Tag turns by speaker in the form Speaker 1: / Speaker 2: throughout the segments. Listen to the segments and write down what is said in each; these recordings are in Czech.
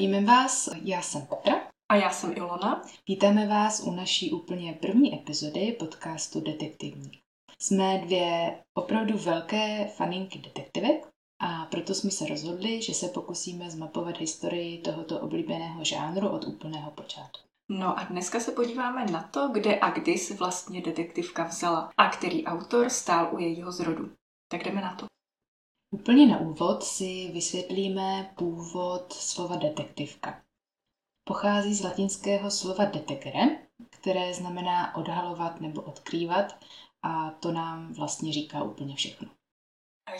Speaker 1: Zdravíme vás, já jsem Petra.
Speaker 2: A já jsem Ilona.
Speaker 1: Vítáme vás u naší úplně první epizody podcastu Detektivní. Jsme dvě opravdu velké faninky detektivek a proto jsme se rozhodli, že se pokusíme zmapovat historii tohoto oblíbeného žánru od úplného počátku.
Speaker 2: No a dneska se podíváme na to, kde a kdy se vlastně detektivka vzala a který autor stál u jejího zrodu. Tak jdeme na to.
Speaker 1: Úplně na úvod si vysvětlíme původ slova detektivka. Pochází z latinského slova detekere, které znamená odhalovat nebo odkrývat a to nám vlastně říká úplně všechno.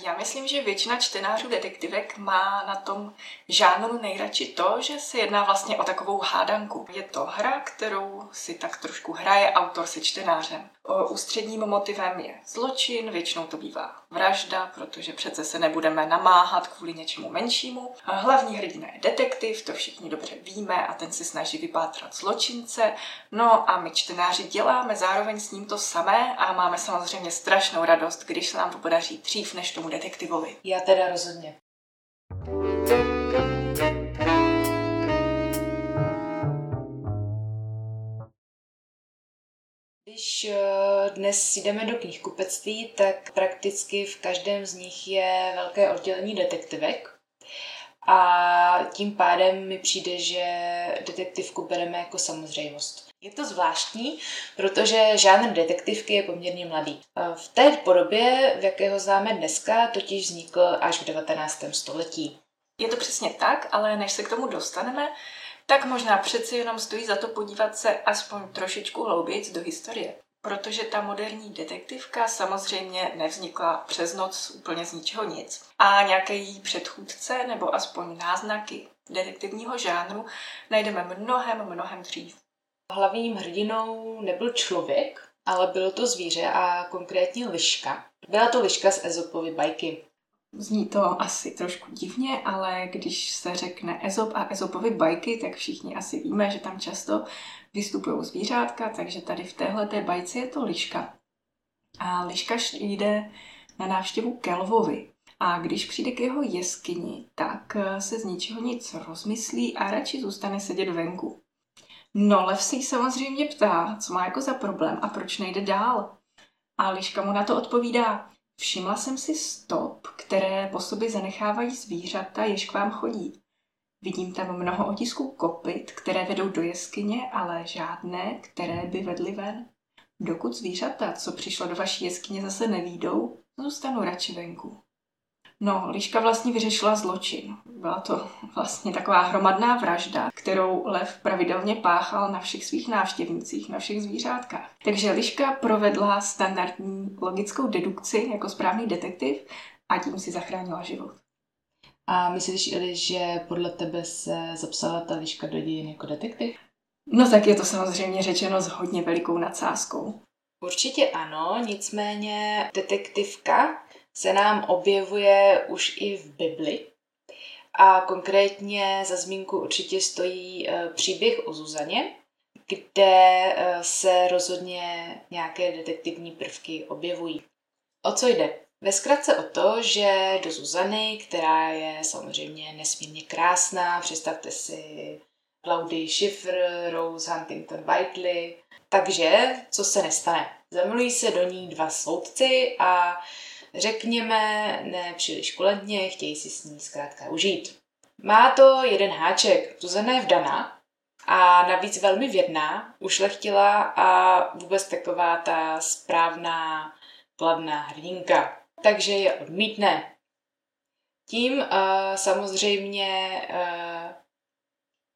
Speaker 2: Já myslím, že většina čtenářů detektivek má na tom žánru nejradši to, že se jedná vlastně o takovou hádanku. Je to hra, kterou si tak trošku hraje autor se čtenářem. Ústředním motivem je zločin, většinou to bývá vražda, protože přece se nebudeme namáhat kvůli něčemu menšímu. Hlavní hrdina je detektiv, to všichni dobře víme a ten se snaží vypátrat zločince. No a my čtenáři děláme zároveň s ním to samé a máme samozřejmě strašnou radost, když se nám to podaří dřív než tomu detektivovi.
Speaker 1: Já teda rozhodně. Eh, dnes jdeme do knihkupectví, tak prakticky v každém z nich je velké oddělení detektivek. A tím pádem mi přijde, že detektivku bereme jako samozřejmost. Je to zvláštní, protože žánr detektivky je poměrně mladý. Eh, v té podobě, v jaké ho známe dneska, totiž vznikl až v 19. století.
Speaker 2: Je to přesně tak, ale než se k tomu dostaneme, tak možná přeci jenom stojí za to podívat se aspoň trošičku hlouběji do historie. Protože ta moderní detektivka samozřejmě nevznikla přes noc úplně z ničeho nic. A nějaké její předchůdce nebo aspoň náznaky detektivního žánru najdeme mnohem, mnohem dřív.
Speaker 1: Hlavním hrdinou nebyl člověk, ale bylo to zvíře a konkrétně liška. Byla to liška z Ezopovy bajky.
Speaker 2: Zní to asi trošku divně, ale když se řekne Ezop a Ezopovy bajky, tak všichni asi víme, že tam často vystupují zvířátka, takže tady v téhle té bajce je to liška. A liška jde na návštěvu Kelvovi. A když přijde k jeho jeskyni, tak se z ničeho nic rozmyslí a radši zůstane sedět venku. No, lev se jí samozřejmě ptá, co má jako za problém a proč nejde dál. A liška mu na to odpovídá, Všimla jsem si stop, které po sobě zanechávají zvířata, jež k vám chodí. Vidím tam mnoho otisků kopyt, které vedou do jeskyně, ale žádné, které by vedly ven. Dokud zvířata, co přišlo do vaší jeskyně, zase nevídou, zůstanu radši venku. No, Liška vlastně vyřešila zločin. Byla to vlastně taková hromadná vražda, kterou lev pravidelně páchal na všech svých návštěvnicích, na všech zvířátkách. Takže Liška provedla standardní logickou dedukci jako správný detektiv a tím si zachránila život.
Speaker 1: A myslíš, Ili, že podle tebe se zapsala ta Liška do dějin jako detektiv?
Speaker 2: No tak je to samozřejmě řečeno s hodně velikou nadsázkou.
Speaker 1: Určitě ano, nicméně detektivka se nám objevuje už i v Bibli. A konkrétně za zmínku určitě stojí e, příběh o Zuzaně, kde e, se rozhodně nějaké detektivní prvky objevují. O co jde? Ve zkratce o to, že do Zuzany, která je samozřejmě nesmírně krásná, představte si Claudie Schiffer, Rose Huntington Whiteley, takže co se nestane? Zamilují se do ní dva soudci a řekněme, ne příliš kulentně, chtějí si s ní zkrátka užít. Má to jeden háček, Zuzana je vdaná a navíc velmi vědná, ušlechtila a vůbec taková ta správná, kladná hrdinka. Takže je odmítne. Tím uh, samozřejmě uh,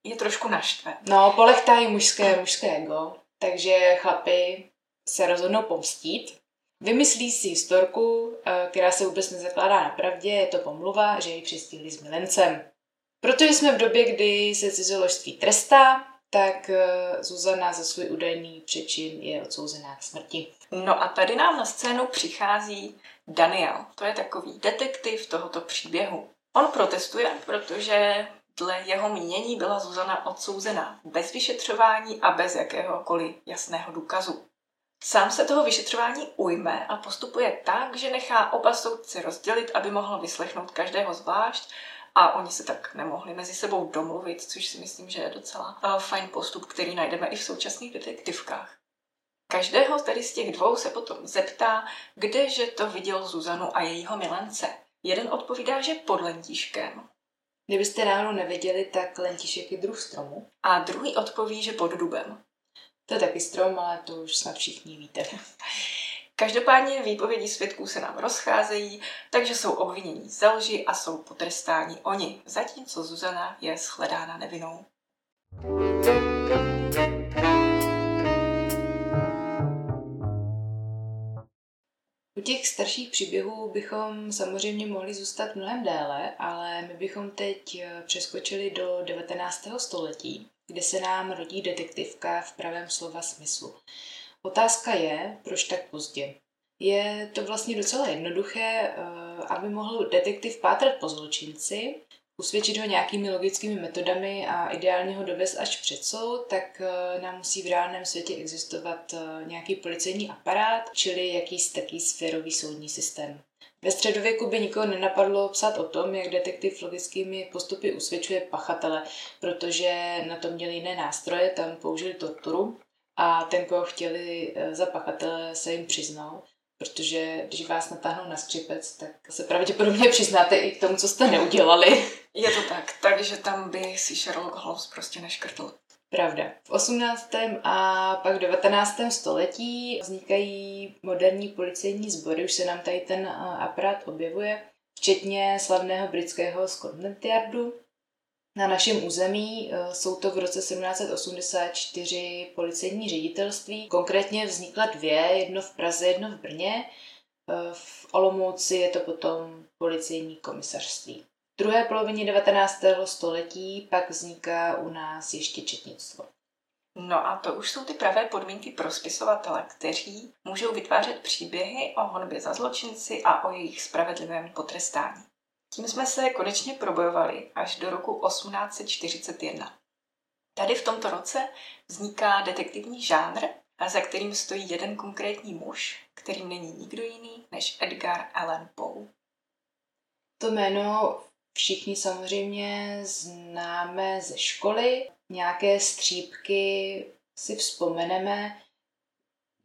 Speaker 2: je trošku naštve.
Speaker 1: No, polechtají mužské, mužské ego, takže chlapy se rozhodnou pomstít Vymyslí si historku, eh, která se vůbec nezakládá na pravdě, je to pomluva, že ji přistihli s milencem. Protože jsme v době, kdy se cizoložství trestá, tak eh, Zuzana za svůj údajný přečin je odsouzená k smrti.
Speaker 2: No a tady nám na scénu přichází Daniel. To je takový detektiv tohoto příběhu. On protestuje, protože dle jeho mínění byla Zuzana odsouzena bez vyšetřování a bez jakéhokoliv jasného důkazu. Sám se toho vyšetřování ujme a postupuje tak, že nechá oba soudce rozdělit, aby mohl vyslechnout každého zvlášť a oni se tak nemohli mezi sebou domluvit, což si myslím, že je docela uh, fajn postup, který najdeme i v současných detektivkách. Každého tedy z těch dvou se potom zeptá, kdeže to viděl Zuzanu a jejího milence. Jeden odpovídá, že pod lentíškem.
Speaker 1: Kdybyste ráno nevěděli, tak lentíšek je druh stromu.
Speaker 2: A druhý odpoví, že pod dubem.
Speaker 1: To je taky strom, ale to už snad všichni víte.
Speaker 2: Každopádně výpovědi svědků se nám rozcházejí, takže jsou obvinění ze lži a jsou potrestáni oni, zatímco Zuzana je shledána nevinou.
Speaker 1: U těch starších příběhů bychom samozřejmě mohli zůstat mnohem déle, ale my bychom teď eh, přeskočili do 19. století, kde se nám rodí detektivka v pravém slova smyslu. Otázka je, proč tak pozdě? Je to vlastně docela jednoduché, eh, aby mohl detektiv pátrat po zločinci, usvědčit ho nějakými logickými metodami a ideálně ho dovést až před soud, tak eh, nám musí v reálném světě existovat eh, nějaký policejní aparát, čili jakýsi taký sférový soudní systém. Ve středověku by nikoho nenapadlo psát o tom, jak detektiv logickými postupy usvědčuje pachatele, protože na to měli jiné nástroje, tam použili torturu a ten, koho chtěli eh, za pachatele, se jim přiznal protože když vás natáhnou na skřipec, tak se pravděpodobně přiznáte i k tomu, co jste neudělali.
Speaker 2: Je to tak, takže tam by si Sherlock Holmes prostě neškrtl.
Speaker 1: Pravda. V 18. a pak 19. století vznikají moderní policejní sbory, už se nám tady ten aparát objevuje, včetně slavného britského Scotland Yardu, na našem území eh, jsou to v roce 1784 policejní ředitelství. Konkrétně vznikla dvě, jedno v Praze, jedno v Brně. Eh, v Olomouci je to potom policejní komisařství. V druhé polovině 19. století pak vzniká u nás ještě četnictvo.
Speaker 2: No a to už jsou ty pravé podmínky pro spisovatele, kteří můžou vytvářet příběhy o honbě za zločinci a o jejich spravedlivém potrestání. Tím jsme se konečně probojovali až do roku 1841. Tady v tomto roce vzniká detektivní žánr, za kterým stojí jeden konkrétní muž, kterým není nikdo jiný než Edgar Allan Poe.
Speaker 1: To jméno všichni samozřejmě známe ze školy, nějaké střípky si vzpomeneme.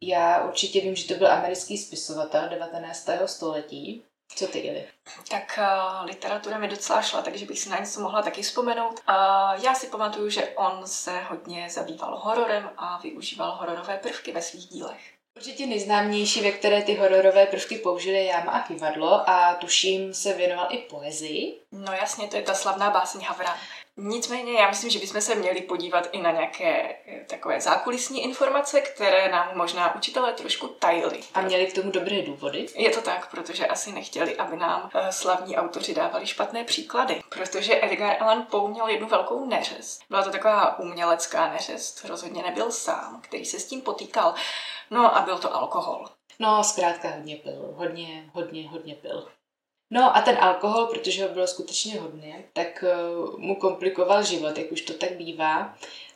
Speaker 1: Já určitě vím, že to byl americký spisovatel 19. století, co ty, Ili?
Speaker 2: Tak uh, literatura mi docela šla, takže bych si na něco mohla taky vzpomenout. Uh, já si pamatuju, že on se hodně zabýval hororem a využíval hororové prvky ve svých dílech.
Speaker 1: Určitě nejznámější, ve které ty hororové prvky použili Jáma a Kivadlo a tuším se věnoval i poezii.
Speaker 2: No jasně, to je ta slavná báseň Havran. Nicméně já myslím, že bychom se měli podívat i na nějaké eh, takové zákulisní informace, které nám možná učitelé trošku tajili.
Speaker 1: A měli k tomu dobré důvody?
Speaker 2: Je to tak, protože asi nechtěli, aby nám eh, slavní autoři dávali špatné příklady. Protože Edgar Allan Poe měl jednu velkou neřest. Byla to taková umělecká neřest, rozhodně nebyl sám, který se s tím potýkal. No a byl to alkohol.
Speaker 1: No, zkrátka hodně pil, hodně, hodně, hodně pil. No a ten alkohol, protože ho bylo skutečně hodně, tak uh, mu komplikoval život, jak už to tak bývá.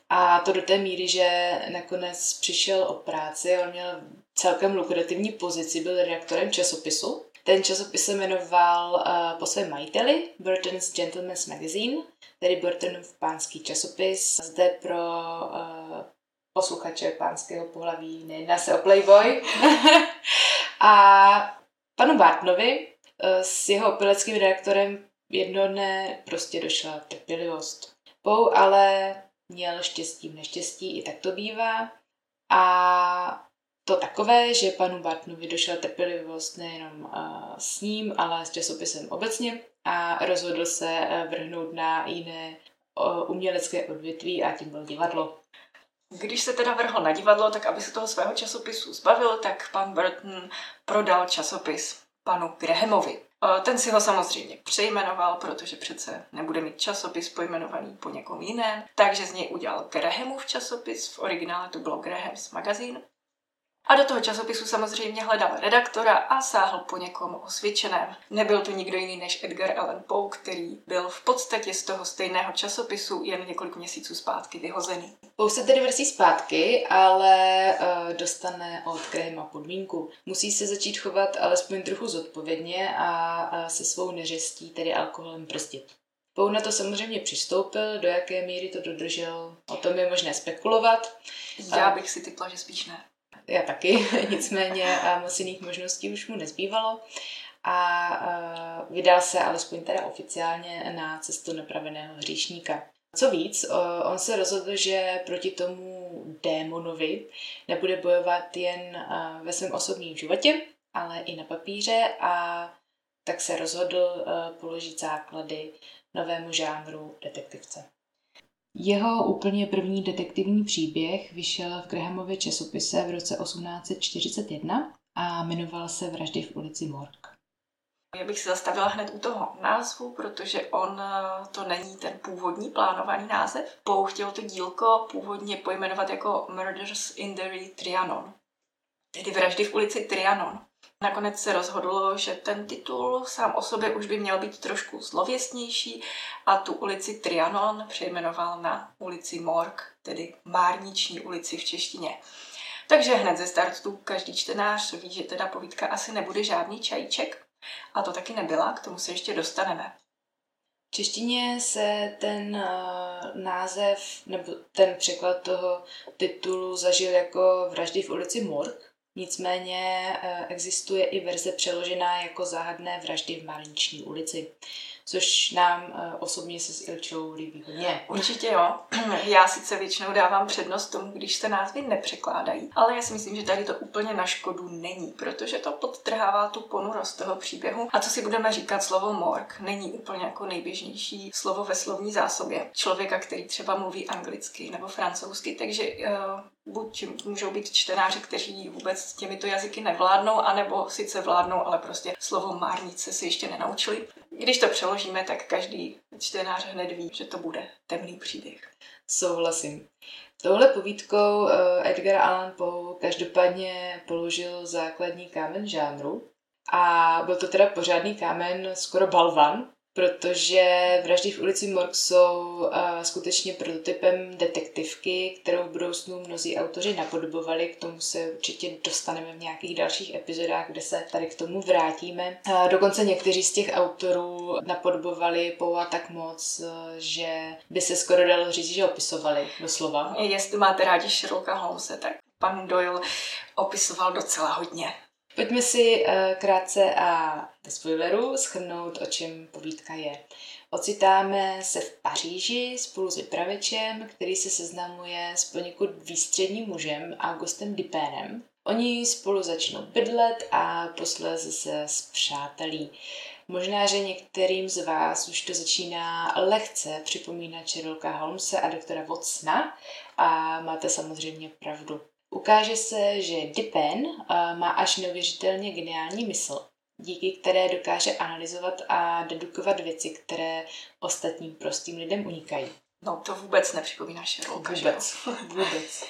Speaker 1: A to do té míry, že nakonec přišel o práci, on měl celkem lukrativní pozici, byl redaktorem časopisu. Ten časopis se jmenoval uh, po svém majiteli Burton's Gentleman's Magazine, tedy Burtonův pánský časopis. Zde pro uh, posluchače pánského pohlaví nejedná se o Playboy. a panu Bartnovi Eh, s jeho opileckým redaktorem jedno dne prostě došla trpělivost. Pou ale měl štěstí v neštěstí, i tak to bývá. A to takové, že panu Bartnovi došla trpělivost nejenom uh, s ním, ale s časopisem obecně a rozhodl se uh, vrhnout na jiné umělecké odvětví a tím bylo divadlo.
Speaker 2: Když se teda vrhl na divadlo, tak aby se toho svého časopisu zbavil, tak pan Burton prodal časopis panu Grahamovi. Ten si ho samozřejmě přejmenoval, protože přece nebude mít časopis pojmenovaný po někom jiném, takže z něj udělal Grahamův časopis, v originále to bylo Graham's Magazine. A do toho časopisu samozřejmě hledal redaktora a sáhl po někom osvědčeném. Nebyl to nikdo jiný než Edgar Allan Poe, který byl v podstatě z toho stejného časopisu jen několik měsíců zpátky vyhozený.
Speaker 1: Poe se tedy vrcí zpátky, ale uh, dostane od Grahama podmínku. Musí se začít chovat alespoň trochu zodpovědně a uh, se svou neřestí, tedy alkoholem, brzdit. Pou na to samozřejmě přistoupil, do jaké míry to dodržel, o tom je možné spekulovat.
Speaker 2: Já bych si typla, že spíš ne.
Speaker 1: Já taky, nicméně moc jiných možností už mu nezbývalo a vydal se alespoň teda oficiálně na cestu nepraveného hříšníka. Co víc, on se rozhodl, že proti tomu démonovi nebude bojovat jen ve svém osobním životě, ale i na papíře a tak se rozhodl položit základy novému žánru detektivce. Jeho úplně první detektivní příběh vyšel v Grahamově časopise v roce 1841 a jmenoval se Vraždy v ulici Mork.
Speaker 2: Já bych se zastavila hned u toho názvu, protože on eh, to není ten původní plánovaný název. Pou to dílko původně pojmenovat jako Murders in the Trianon, tedy vraždy v ulici Trianon. Nakonec se rozhodlo, že ten titul sám o sobě už by měl být trošku zlověstnější a tu ulici Trianon přejmenoval na ulici Morg, tedy Márniční ulici v češtině. Takže hned ze startu každý čtenář ví, že teda povídka asi nebude žádný čajíček. A to taky nebyla, k tomu se ještě dostaneme.
Speaker 1: V češtině se ten uh, název nebo ten překlad toho titulu zažil jako Vraždy v ulici Morg, Nicméně uh, existuje i verze přeložená jako Záhadné vraždy v Márniční ulici což nám uh, osobně se s Ilčou líbí hodně.
Speaker 2: Určitě jo. Já sice většinou dávám přednost tomu, když se názvy nepřekládají, ale já si myslím, že tady to úplně na škodu není, protože to podtrhává tu ponurost toho příběhu. A co si budeme říkat, slovo morg není úplně jako nejběžnější slovo ve slovní zásobě člověka, který třeba mluví anglicky nebo francouzsky, takže uh, buď můžou být čtenáři, kteří vůbec těmito jazyky nevládnou, anebo sice vládnou, ale prostě slovo márnice si ještě nenaučili. Když to přeložíme, tak každý čtenář hned ví, že to bude temný příběh.
Speaker 1: Souhlasím. Touhle povídkou eh, Edgar Allan Poe každopádně položil základní kámen žánru a byl to teda pořádný kámen, skoro balvan, protože Vraždy v ulici Morg jsou uh, skutečně prototypem detektivky, kterou v budoucnu mnozí autoři napodobovali. K tomu se určitě dostaneme v nějakých dalších epizodách, kde se tady k tomu vrátíme. Uh, dokonce někteří z těch autorů napodobovali Poua tak moc, uh, že by se skoro dalo říct, že opisovali doslova.
Speaker 2: Jestli máte rádi Sherlocka Holmese, tak pan Doyle opisoval docela hodně.
Speaker 1: Pojďme si krátce a bez spoilerů schrnout, o čem povídka je. Ocitáme se v Paříži spolu s vypravěčem, který se seznamuje s poněkud výstředním mužem Augustem Dipénem. Oni spolu začnou bydlet a posléze se zpřátelí. Možná, že některým z vás už to začíná lehce připomínat Sherlocka Holmesa a doktora Watsona a máte samozřejmě pravdu. Ukáže se, že Dipen uh, má až neuvěřitelně geniální mysl, díky které dokáže analyzovat a dedukovat věci, které ostatním prostým lidem unikají.
Speaker 2: No, to vůbec nepřipomíná Sherlocka,
Speaker 1: Vůbec, vůbec.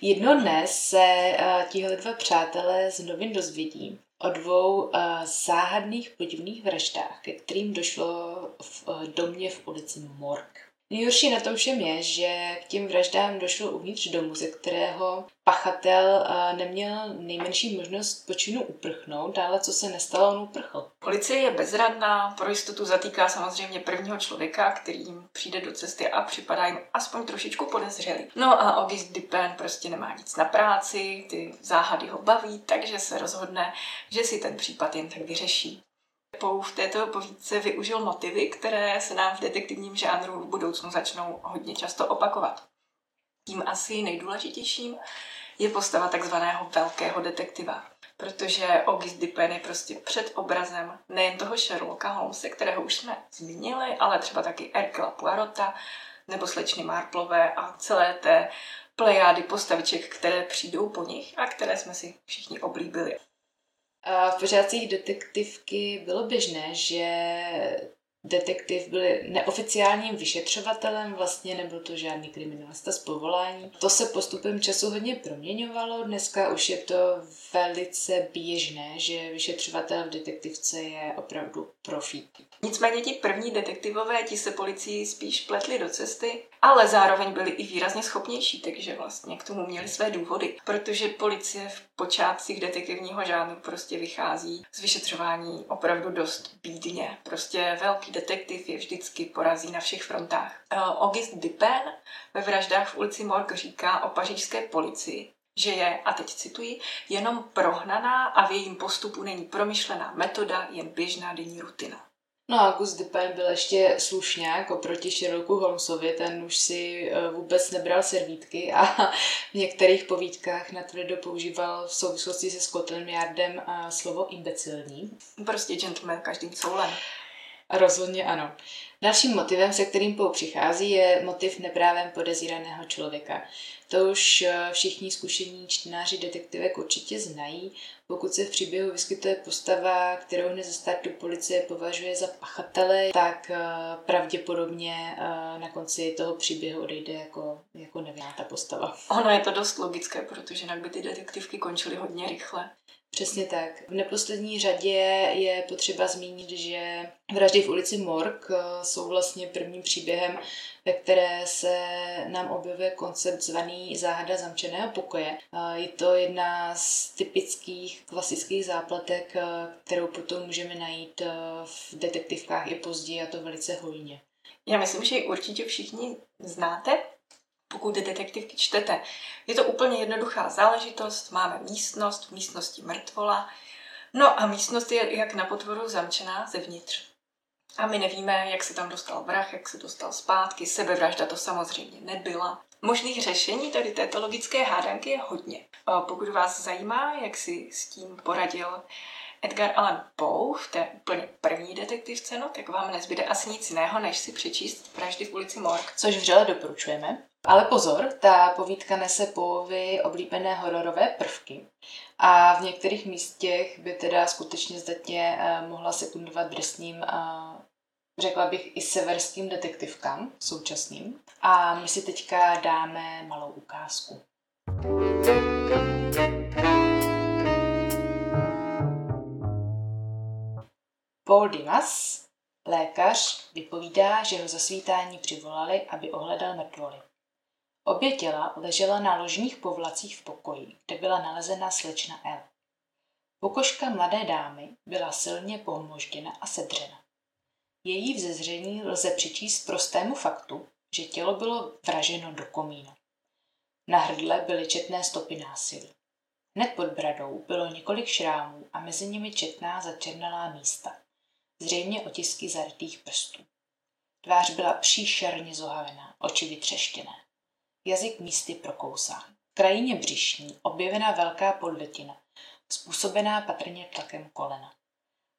Speaker 1: Jedno dne se uh, tihle dva přátelé z novin dozvědí o dvou uh, záhadných podivných vraždách, ke kterým došlo v uh, domě v ulici Mork. Nejhorší na tom všem je, že k těm vraždám došlo uvnitř domu, ze kterého pachatel eh, neměl nejmenší možnost počinu uprchnout, ale co se nestalo, on uprchl.
Speaker 2: Policie je bezradná, pro jistotu zatýká samozřejmě prvního člověka, který jim přijde do cesty a připadá jim aspoň trošičku podezřelý. No a August Dupin prostě nemá nic na práci, ty záhady ho baví, takže se rozhodne, že si ten případ jen tak vyřeší. Pou v této povídce využil motivy, které se nám v detektivním žánru v budoucnu začnou hodně často opakovat. Tím asi nejdůležitějším je postava takzvaného velkého detektiva, protože August Dupin je prostě před obrazem nejen toho Sherlocka Holmesa, kterého už jsme zmínili, ale třeba taky Erkela Poirota nebo slečny Marplové a celé té plejády postaviček, které přijdou po nich a které jsme si všichni oblíbili.
Speaker 1: V pořádcích detektivky bylo běžné, že detektiv byl neoficiálním vyšetřovatelem, vlastně nebyl to žádný kriminalista z povolání. To se postupem času hodně proměňovalo, dneska už je to velice běžné, že vyšetřovatel v detektivce je opravdu profík.
Speaker 2: Nicméně ti první detektivové ti se policii spíš pletli do cesty ale zároveň byli i výrazně schopnější, takže vlastně k tomu měli své důvody, protože policie v počátcích detektivního žánru prostě vychází z vyšetřování opravdu dost bídně. Prostě velký detektiv je vždycky porazí na všech frontách. Uh, Auguste Dupin ve vraždách v ulici Morgue říká o pařížské policii, že je, a teď cituji, jenom prohnaná a v jejím postupu není promyšlená metoda, jen běžná denní rutina.
Speaker 1: No a Gus Dupin byl ještě slušňák oproti Sherlocku Holmesovi, ten už si eh, vůbec nebral servítky a v některých povídkách natvrdo používal v souvislosti se Scotland Yardem eh, slovo imbecilní.
Speaker 2: Prostě gentleman každým soulem.
Speaker 1: Rozhodně ano. Dalším motivem, se kterým Pou přichází, je motiv neprávem podezíraného člověka. To už eh, všichni zkušení čtenáři detektivek určitě znají. Pokud se v příběhu vyskytuje postava, kterou hned ze startu policie považuje za pachatele, tak eh, pravděpodobně eh, na konci toho příběhu odejde jako, jako nevinná ta postava.
Speaker 2: Ono je to dost logické, protože jinak by ty detektivky končily hodně rychle.
Speaker 1: Přesně tak. V neposlední řadě je potřeba zmínit, že vraždy v ulici Morg eh, jsou vlastně prvním příběhem, ve které se nám objevuje koncept zvaný záhada zamčeného pokoje. Eh, je to jedna z typických klasických zápletek, eh, kterou potom můžeme najít v detektivkách i později a to velice hojně.
Speaker 2: Já myslím, že ji určitě všichni znáte, pokud detektivky čtete. Je to úplně jednoduchá záležitost, máme místnost, v místnosti mrtvola, no a místnost je jak na potvoru zamčená zevnitř. A my nevíme, jak se tam dostal vrah, jak se dostal zpátky, sebevražda to samozřejmě nebyla. Možných řešení tady této logické hádanky je hodně. Pokud vás zajímá, jak si s tím poradil Edgar Allan Poe v té úplně první detektivce, no, tak vám nezbyde asi nic jiného, než si přečíst Vraždy v ulici Morg.
Speaker 1: Což vřele doporučujeme. Ale pozor, ta povídka nese povy oblíbené hororové prvky a v některých místech by teda skutečně zdatně uh, mohla sekundovat drsným uh, řekla bych i severským detektivkám současným. A my si teďka dáme malou ukázku. Paul Dimas, lékař, vypovídá, že ho zasvítání přivolali, aby ohledal mrtvoly. Obě těla ležela na ložních povlacích v pokoji, kde byla nalezena slečna L. Pokožka mladé dámy byla silně pohmožděna a sedřena. Její vzezření lze přičíst prostému faktu, že tělo bylo vraženo do komína. Na hrdle byly četné stopy násilí. Hned pod bradou bylo několik šrámů a mezi nimi četná začernalá místa. Zřejmě otisky zarytých prstů. Tvář byla příšerně zohavená, oči vytřeštěné jazyk místy prokousán. V krajině břišní objevena velká podletina, způsobená patrně tlakem kolena.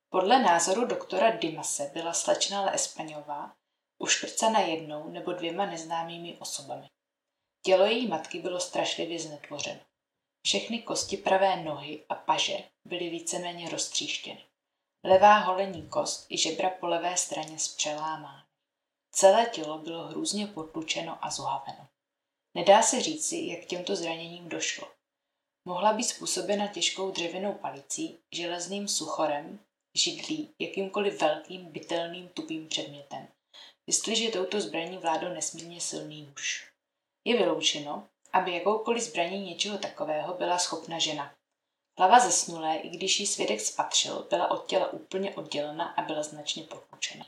Speaker 1: Podle názoru doktora Dimase byla slečna Le Espaňová uškrcena jednou nebo dvěma neznámými osobami. Tělo její matky bylo strašlivě znetvořeno. Všechny kosti pravé nohy a paže byly víceméně roztříštěny. Levá holení kost i žebra po levé straně zpřelámány. Celé tělo bylo hrůzně potlučeno a zohaveno. Nedá se říci, jak těmto zraněním došlo. Mohla být způsobena těžkou dřevěnou palicí, železným suchorem, židlí, jakýmkoliv velkým, bytelným, tupým předmětem. Jestliže touto zbraní vládl nesmírně silný muž. Je vyloučeno, aby jakoukoliv zbraní něčeho takového byla schopna žena. Hlava zesnulé, i když ji svědek spatřil, byla od těla úplně oddělena a byla značně potlučena.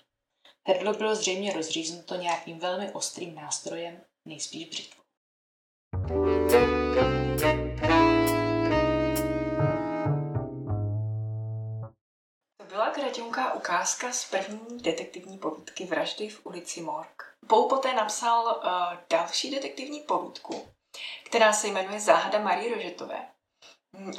Speaker 1: Hrdlo bylo zřejmě rozříznuto nějakým velmi ostrým nástrojem, nejspíš břitvou.
Speaker 2: To byla kratěnká ukázka z první detektivní povídky Vraždy v ulici Morg. Pou poté napsal uh, další detektivní povídku, která se jmenuje Záhada Marie Rožetové.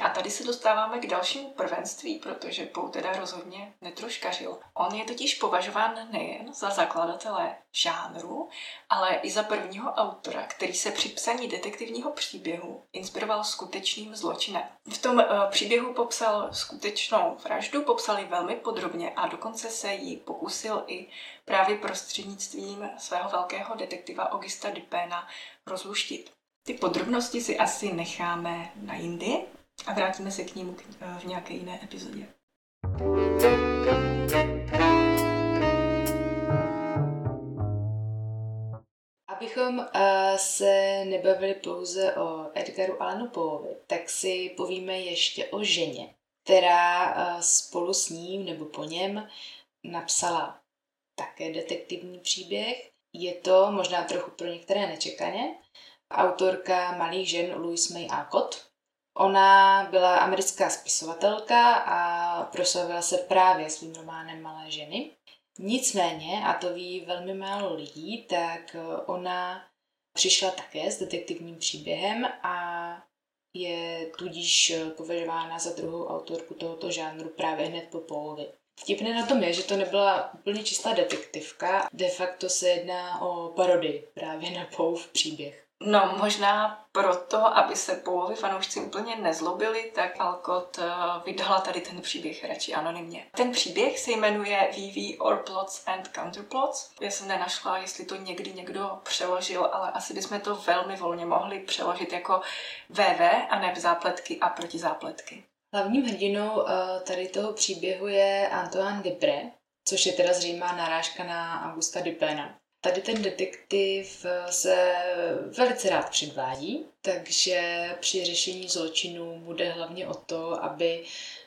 Speaker 2: A tady se dostáváme k dalšímu prvenství, protože Pou teda rozhodně netroškařil. On je totiž považován nejen za zakladatele žánru, ale i za prvního autora, který se při psaní detektivního příběhu inspiroval skutečným zločinem. V tom uh, příběhu popsal skutečnou vraždu, popsal ji velmi podrobně a dokonce se ji pokusil i právě prostřednictvím svého velkého detektiva Augusta Dupéna rozluštit. Ty podrobnosti si asi necháme na jindy, a vrátíme se k ním eh, v nějaké jiné epizodě.
Speaker 1: Abychom uh, se nebavili pouze o Edgaru Allanu Poeovi, tak si povíme ještě o ženě, která uh, spolu s ním nebo po něm napsala také detektivní příběh. Je to možná trochu pro některé nečekaně. Autorka Malých žen Louise May Alcott. Ona byla americká spisovatelka a proslavila se právě svým románem Malé ženy. Nicméně, a to ví velmi málo lidí, tak ona přišla také s detektivním příběhem a je tudíž považována za druhou autorku tohoto žánru právě hned po Paulovi. Vtipné na tom je, že to nebyla úplně čistá detektivka, de facto se jedná o parodii právě na Poeův příběh.
Speaker 2: No, možná proto, aby se Paulovi fanoušci úplně nezlobili, tak Alcott eh, vydala tady ten příběh radši anonymně. Ten příběh se jmenuje VV or Plots and Counterplots. Já jsem nenašla, jestli to někdy někdo přeložil, ale asi bychom to velmi volně mohli přeložit jako VV a ne zápletky a protizápletky.
Speaker 1: Hlavním hrdinou eh, tady toho příběhu je Antoine Debré, což je teda zřejmá narážka na Augusta Dupena. Tady ten detektiv eh, se velice rád předvádí, takže při řešení zločinu mu jde hlavně o to, aby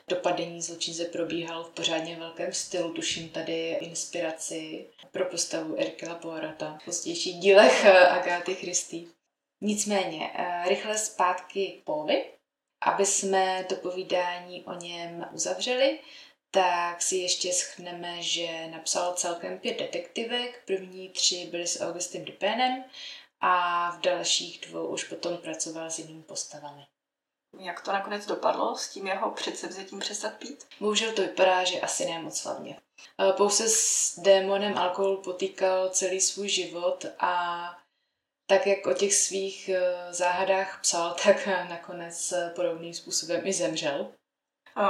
Speaker 1: dopadení zločince probíhalo v pořádně velkém stylu. Tuším tady inspiraci pro postavu Erkela Poirota v pozdějších dílech eh, Agáty Christy. Nicméně, rychle zpátky k Povi, aby jsme to povídání o něm uzavřeli, tak si ještě schneme, že napsal celkem pět detektivek. První tři byly s Augustem Dupénem a v dalších dvou už potom pracoval s jinými postavami.
Speaker 2: Jak to nakonec dopadlo s tím jeho předsevzetím přestat pít?
Speaker 1: Bohužel to vypadá, že asi ne moc slavně. Pouze s démonem alkohol potýkal celý svůj život a tak jak o těch svých eh, záhadách psal, tak nakonec eh, podobným způsobem i zemřel.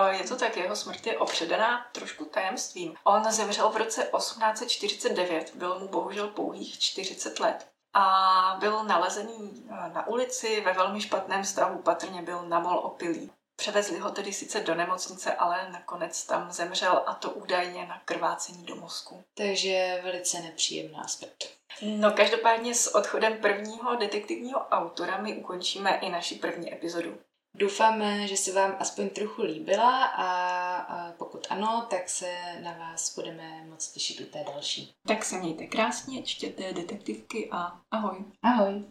Speaker 2: Je to tak, jeho smrt je opředená trošku tajemstvím. On zemřel v roce 1849, bylo mu bohužel pouhých 40 let a byl nalezený eh, na ulici ve velmi špatném stavu, patrně byl namol opilý. Převezli ho tedy sice do nemocnice, ale nakonec tam zemřel a to údajně na krvácení do mozku.
Speaker 1: Takže velice nepříjemná smrt.
Speaker 2: No každopádně s odchodem prvního detektivního autora my ukončíme i naši první epizodu.
Speaker 1: Doufáme, že se vám aspoň trochu líbila a, pokud ano, tak se na vás budeme moc těšit u té další.
Speaker 2: Tak se mějte krásně, čtěte detektivky a ahoj.
Speaker 1: Ahoj.